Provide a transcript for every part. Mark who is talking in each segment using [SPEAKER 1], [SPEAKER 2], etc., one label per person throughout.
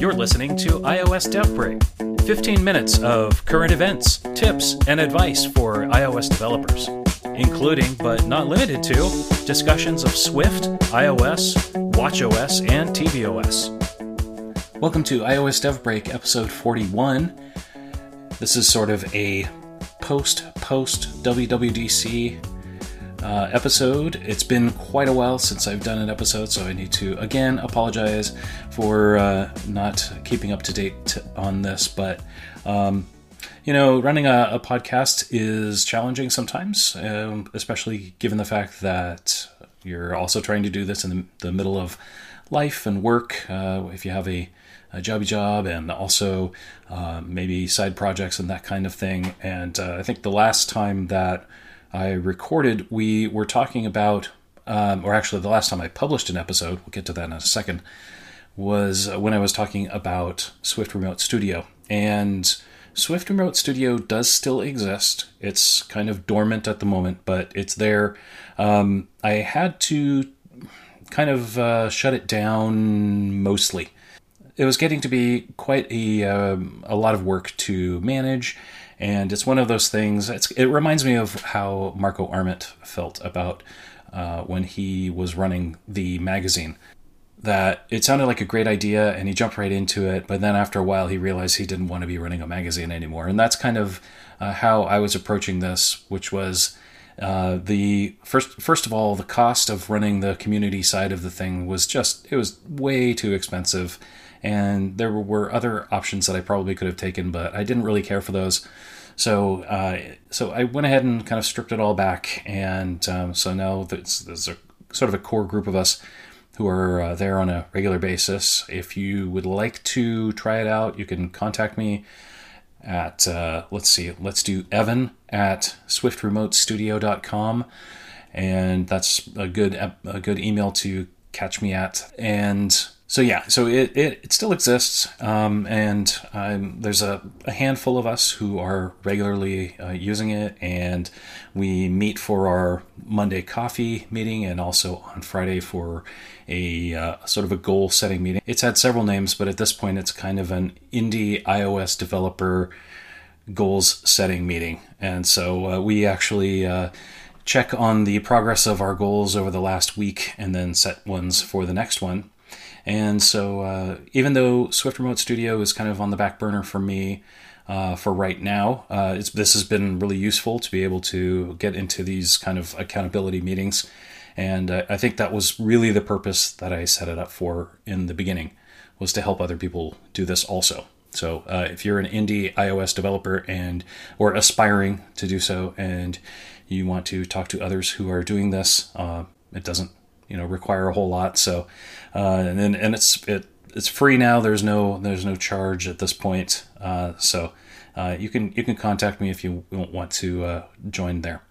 [SPEAKER 1] You're listening to iOS Dev Break 15 minutes of current events, tips, and advice for iOS developers, including but not limited to discussions of Swift, iOS, WatchOS, and tvOS. Welcome to iOS Dev Break episode 41. This is sort of a post post WWDC uh, episode. It's been quite a while since I've done an episode, so I need to again apologize for uh, not keeping up to date on this. But um, you know, running a, a, podcast is challenging sometimes, um, especially given the fact that you're also trying to do this in the, the middle of life and work. Uh, if you have a a jobby job and also uh, maybe side projects and that kind of thing. And uh, I think the last time that I recorded, we were talking about, um, or actually, the last time I published an episode, we'll get to that in a second, was when I was talking about Swift Remote Studio. And Swift Remote Studio does still exist. It's kind of dormant at the moment, but it's there. Um, I had to kind of uh, shut it down mostly. It was getting to be quite a, um, a lot of work to manage and it's one of those things. it reminds me of how Marco Arment felt about uh, when he was running the magazine. That it sounded like a great idea, and he jumped right into it. But then after a while, he realized he didn't want to be running a magazine anymore. And that's kind of uh, how I was approaching this, which was uh, the first first of all the cost of running the community side of the thing was just it was way too expensive and there were other options that I probably could have taken, but I didn't really care for those. So, uh, so I went ahead and kind of stripped it all back, and um, so now there's, a sort of a core group of us who are uh, there on a regular basis. If you would like to try it out, you can contact me at uh, let's see, let's do Evan at SwiftRemoteStudio.com, and that's a good a good email to catch me at. And so yeah, so it, it, it still exists, um, and um, there's a, a, handful of us who are regularly uh, using it, and we meet for our Monday coffee meeting, and also on Friday for a uh, sort of a goal setting meeting. It's had several names, but at this point, it's kind of an indie iOS developer goals setting meeting, and so uh, we actually uh, check on the progress of our goals over the last week, and then set ones for the next one and so, uh, even though Swift Remote Studio is kind of on the back burner for me uh, for right now, uh, this has been really useful to be able to get into these kind of accountability meetings. And uh, I think that was really the purpose that I set it up for in the beginning, was to help other people do this also. So uh, if you're an indie iOS developer and or aspiring to do so, and you want to talk to others who are doing this, uh, it doesn't you know require a whole lot. So uh, and then and it's it it's free now. There's no there's no charge at this point. Uh, so uh, you can you can contact me if you want to uh, join there.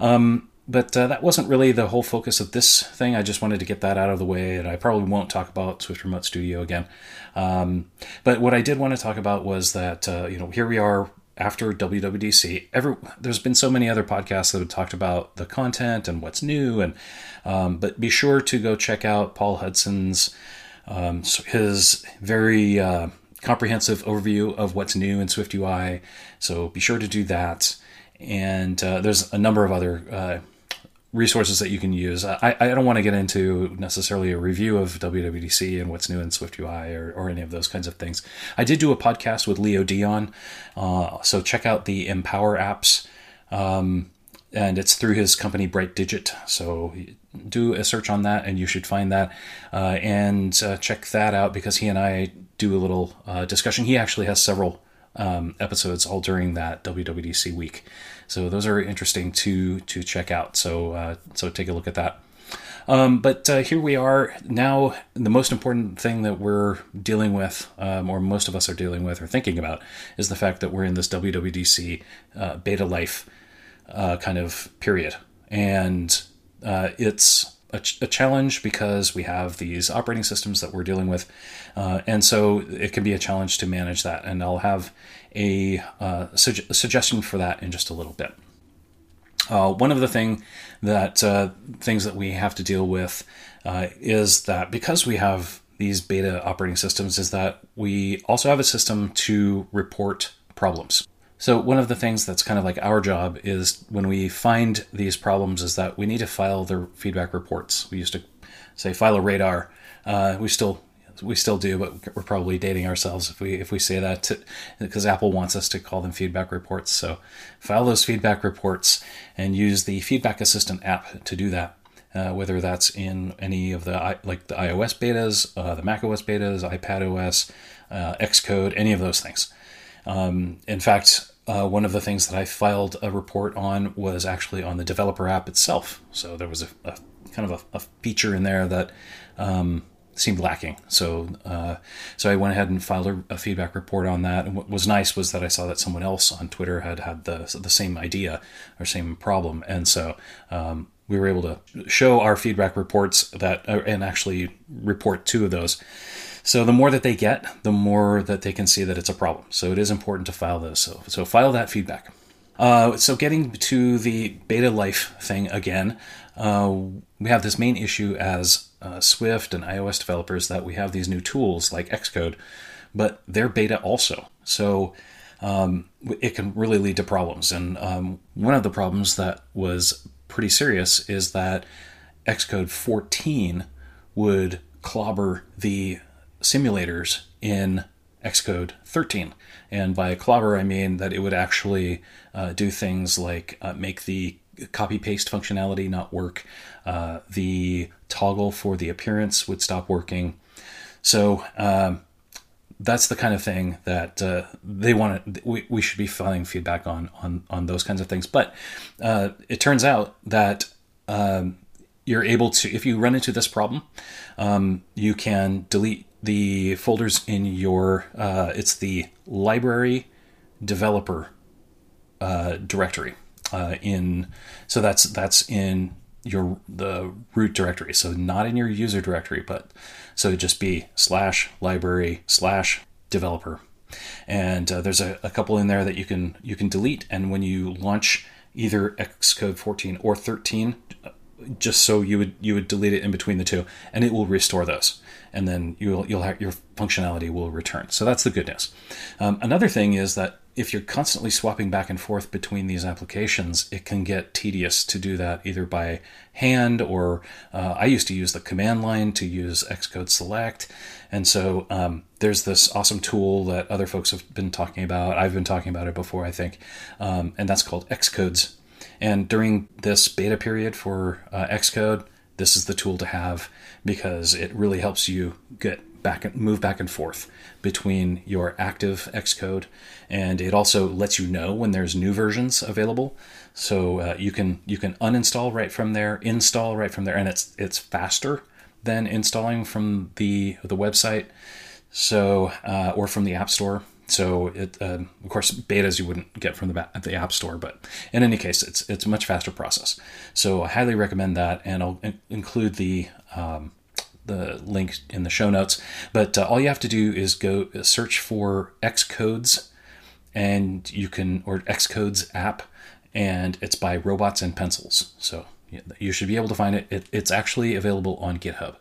[SPEAKER 1] Um, but uh, that wasn't really the whole focus of this thing. I just wanted to get that out of the way, and I probably won't talk about Swift Remote Studio again. Um, but what I did want to talk about was that uh, you know here we are after WWDC, every there's been so many other podcasts that have talked about the content and what's new, and um, but be sure to go check out Paul Hudson's um, his very uh, comprehensive overview of what's new in Swift UI. So be sure to do that. And uh, there's a number of other uh, resources that you can use. I, I don't want to get into necessarily a review of WWDC and what's new in SwiftUI or, or any of those kinds of things. I did do a podcast with Leo Dion, uh, so check out the Empower apps. Um, and it's through his company Bright Digit. So do a search on that, and you should find that. Uh, and uh, check that out because he and I do a little uh, discussion. He actually has several um, episodes all during that WWDC week. So those are interesting to to check out. So uh, so take a look at that. Um, but uh, here we are now. The most important thing that we're dealing with, um, or most of us are dealing with or thinking about, is the fact that we're in this WWDC uh, beta life uh, kind of period, and uh, it's a, ch- a, challenge because we have these operating systems that we're dealing with, uh, and so it can be a challenge to manage that. And I'll have a, uh, a suggestion for that in just a little bit. Uh, one of the thing that uh, things that we have to deal with uh, is that because we have these beta operating systems, is that we also have a system to report problems. So one of the things that's kind of like our job is when we find these problems is that we need to file the feedback reports. We used to say file a radar. Uh, we still we still do, but we're probably dating ourselves if we if we say that because Apple wants us to call them feedback reports. So file those feedback reports and use the Feedback Assistant app to do that. Uh, whether that's in any of the like the iOS betas, uh, the macOS betas, iPad OS, uh, Xcode, any of those things. Um, in fact, uh, one of the things that I filed a report on was actually on the developer app itself. So there was a, a kind of a, a, feature in there that um, seemed lacking. So uh, so I went ahead and filed a, a, feedback report on that. And what was nice was that I saw that someone else on Twitter had had the the same idea or same problem, and so. Um, we were able to show our feedback reports that uh, and actually report two of those so the more that they get, the more that they can see that it's a problem. So it is important to file those. So, so file that feedback. Uh, so getting to the beta life thing again, uh, we have this main issue as uh, Swift and iOS developers that we have these new tools like Xcode, but they're beta also. So um, it can really lead to problems. And um, one of the problems that was pretty serious is that Xcode 14 would clobber the simulators in Xcode 13. And by clobber, I mean that it would actually uh, do things like uh, make the copy paste functionality not work, uh, the toggle for the appearance would stop working. So, um, that's the kind of thing that uh, they want to. We, we should be filing feedback on on on those kinds of things. But uh, it turns out that um, you're able to, if you run into this problem, um, you can delete the folders in your uh, it's the library developer uh, directory uh, in so that's that's in your the root directory so not in your user directory but so just be slash library slash developer and uh, there's a, a couple in there that you can you can delete and when you launch either xcode 14 or 13 just so you would you would delete it in between the two and it will restore those and then you'll you'll have your functionality will return. So that's the good news. Um, another thing is that if you're constantly swapping back and forth between these applications, it can get tedious to do that either by hand or uh, I used to use the command line to use Xcode Select. And so um, there's this awesome tool that other folks have been talking about. I've been talking about it before, I think, um, and that's called Xcodes. And during this beta period for uh, Xcode, this is the tool to have because it really helps you get back and move back and forth between your active Xcode, and it also lets you know when there's new versions available. So uh, you can you can uninstall right from there, install right from there, and it's it's faster than installing from the the website. So uh, or from the App Store. So it, uh, of course, betas you wouldn't get from the the App Store, but in any case, it's it's a much faster process. So I highly recommend that, and I'll in- include the um, the link in the show notes. But uh, all you have to do is go search for Xcodes, and you can or Xcodes app, and it's by Robots and Pencils. So you should be able to find it. it it's actually available on GitHub.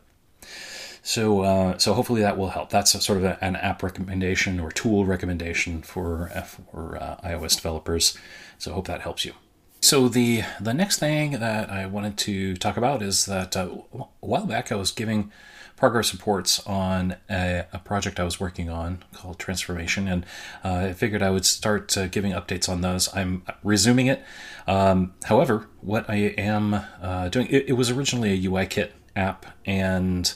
[SPEAKER 1] So, uh, so hopefully that will help. That's sort of a, an app recommendation or tool recommendation for for uh, iOS developers. So, hope that helps you. So the the next thing that I wanted to talk about is that uh, a while back I was giving progress reports on a, a, project I was working on called Transformation, and uh, I figured I would start uh, giving updates on those. I'm resuming it. Um, however, what I am uh, doing it, it was originally a UI kit app, and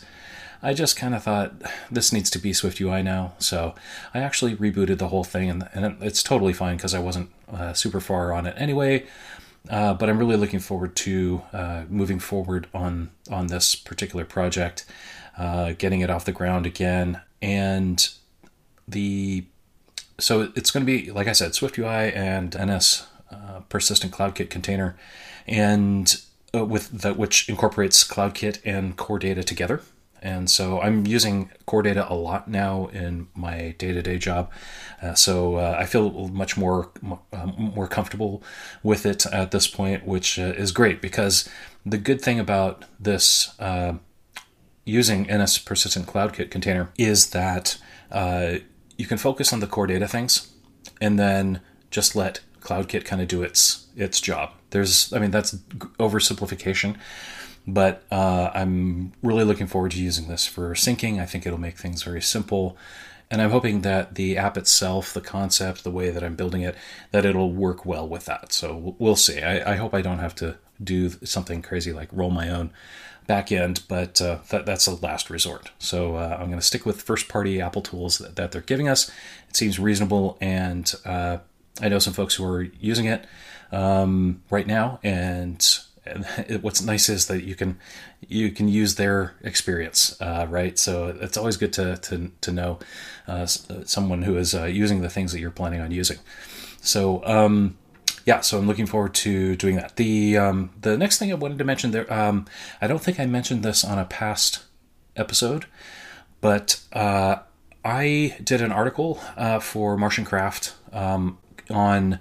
[SPEAKER 1] I just kind of thought this needs to be Swift UI now. So I actually rebooted the whole thing, and, and it's totally fine because I wasn't uh, super far on it anyway. Uh, but I'm really looking forward to uh, moving forward on on this particular project, uh, getting it off the ground again, and the so it's going to be like I said, Swift UI and NS uh, persistent CloudKit container, and uh, with that which incorporates CloudKit and core data together. And so I'm using core data a lot now in my day-to-day job. Uh, so uh, I feel much more uh, more comfortable with it at this point, which uh, is great because the good thing about this uh, using NS Persistent CloudKit container is that uh, you can focus on the core data things and then just let CloudKit kind of do its its job. There's, I mean, that's oversimplification, but uh, I'm really looking forward to using this for syncing. I think it'll make things very simple. And I'm hoping that the app itself, the concept, the way that I'm building it, that it'll work well with that. So we'll see. I, I hope I don't have to do something crazy like roll my own backend, but uh, that, that's a last resort. So uh, I'm going to stick with first party Apple tools that, that, they're giving us. It seems reasonable, and uh, I know some folks who are using it um, right now, and what's nice is that you can you can use their experience, uh, right? So it's always good to to to know uh, someone who is uh, using the things that you're planning on using. So um, yeah, so I'm looking forward to doing that. The um, the next thing I wanted to mention there, um, I don't think I mentioned this on a past episode, but uh, I did an article uh, for MartianCraft um, on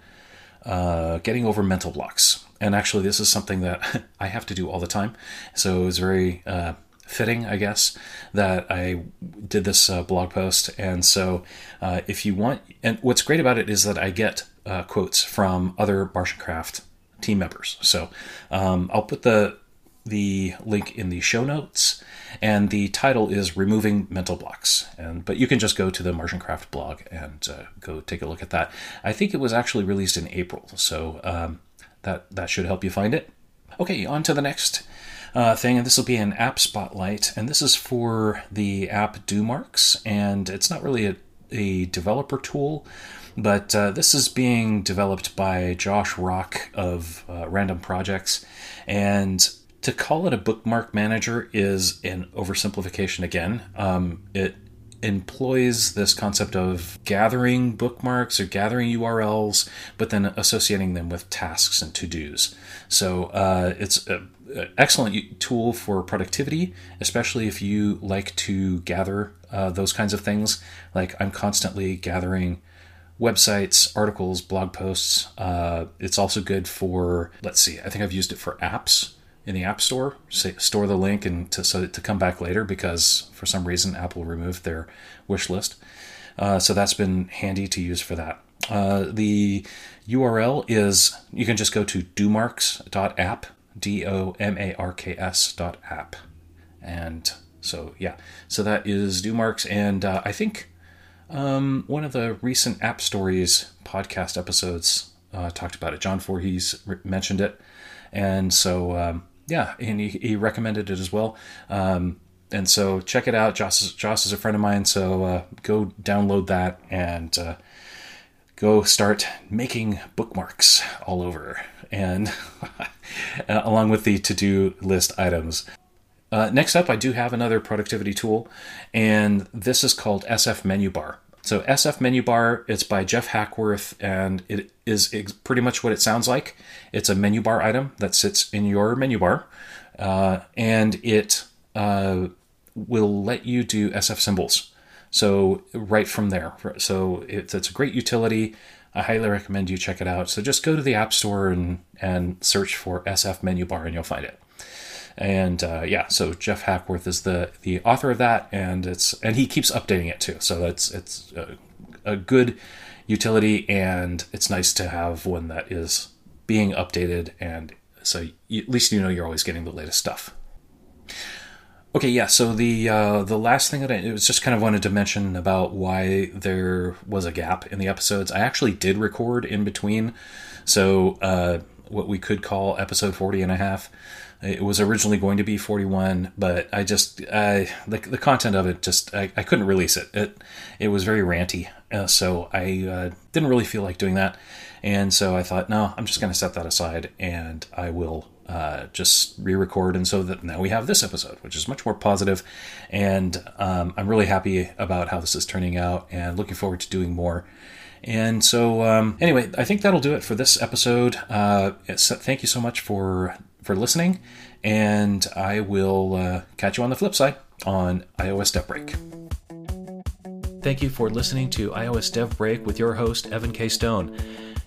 [SPEAKER 1] uh, getting over mental blocks. And actually, this is something that I have to do all the time. So it was very uh, fitting, I guess, that I did this uh, blog post. And so, uh, if you want, and what's great about it is that I get uh, quotes from other MartianCraft team members. So um, I'll put the the link in the show notes, and the title is "Removing Mental Blocks." And but you can just go to the MartianCraft blog and uh, go take a look at that. I think it was actually released in April, so um, that that should help you find it. Okay, on to the next uh, thing, and this will be an app spotlight, and this is for the app DoMarks, and it's not really a, a developer tool. But uh, this is being developed by Josh Rock of uh, Random Projects, and to call it a bookmark manager is an oversimplification again. Um, it employs this concept of gathering bookmarks or gathering URLs, but then associating them with tasks and to dos. So uh, it's an excellent tool for productivity, especially if you like to gather uh, those kinds of things. Like I'm constantly gathering websites, articles, blog posts. Uh, it's also good for, let's see, I think I've used it for apps in the App Store. Say, store the link and to so to come back later because for some reason Apple removed their wish list. Uh, so that's been handy to use for that. Uh, the URL is you can just go to domarks.app, d o m a r k s dot app, and so yeah, so that is domarks, and uh, I think um, one of the recent App Stories podcast episodes uh, talked about it. John Voorhees mentioned it, and so um, yeah, and he, he recommended it as well. Um, and so check it out. Josh is, Josh is a friend of mine, so uh, go download that and uh, go start making bookmarks all over, and along with the to-do list items. Uh, next up, I do have another productivity tool, and this is called SF Menu Bar. So SF Menu Bar, it's by Jeff Hackworth, and it is pretty much what it sounds like. It's a menu bar item that sits in your menu bar, uh, and it uh, will let you do SF symbols. So right from there. So it's, it's a great utility. I highly recommend you check it out. So just go to the App Store and, and search for SF Menu Bar, and you'll find it and uh, yeah, so Jeff Hackworth is the the author of that, and it's and he keeps updating it too. So that's it's a, a good utility, and it's nice to have one that is being updated, and so you, at least you know you're always getting the latest stuff. Okay, yeah. So the uh, the last thing that I it was just kind of wanted to mention about why there was a gap in the episodes. I actually did record in between, so uh, what we could call episode 40 and a half. It was originally going to be 41, but I just I the, the content of it just I, I couldn't release it. It it was very ranty, uh, so I uh, didn't really feel like doing that. And so I thought, no, I'm just going to set that aside, and I will uh, just re-record. And so that now we have this episode, which is much more positive, and um, I'm really happy about how this is turning out, and looking forward to doing more. And so, um, anyway, I think that'll do it for this episode. Uh, thank you so much for for listening, and I will uh, catch you on the flip side on iOS Dev Break. Thank you for listening to iOS Dev Break with your host, Evan K. Stone.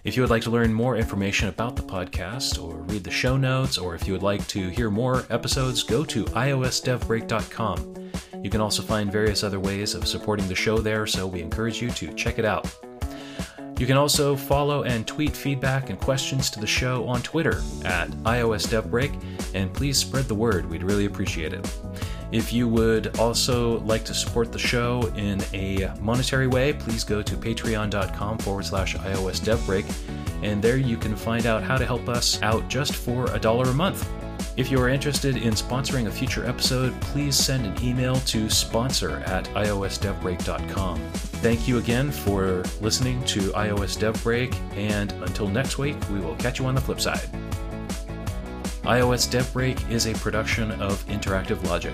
[SPEAKER 1] If you would like to learn more information about the podcast, or read the show notes, or if you would like to hear more episodes, go to iosdevbreak.com. You can also find various other ways of supporting the show there, so we encourage you to check it out. You can also follow and tweet feedback and questions to the show on Twitter at iOS iOSDevBreak, and please spread the word. We'd really appreciate it. If you would also like to support the show in a monetary way, please go to patreon.com forward slash iOS DevBreak, and there you can find out how to help us out just for a dollar a month. If you are interested in sponsoring a future episode, please send an email to sponsor at iosdevbreak.com. Thank you again for listening to iOS Dev Break, and until next week, we will catch you on the flip side iOS Dev Break is a production of Interactive Logic.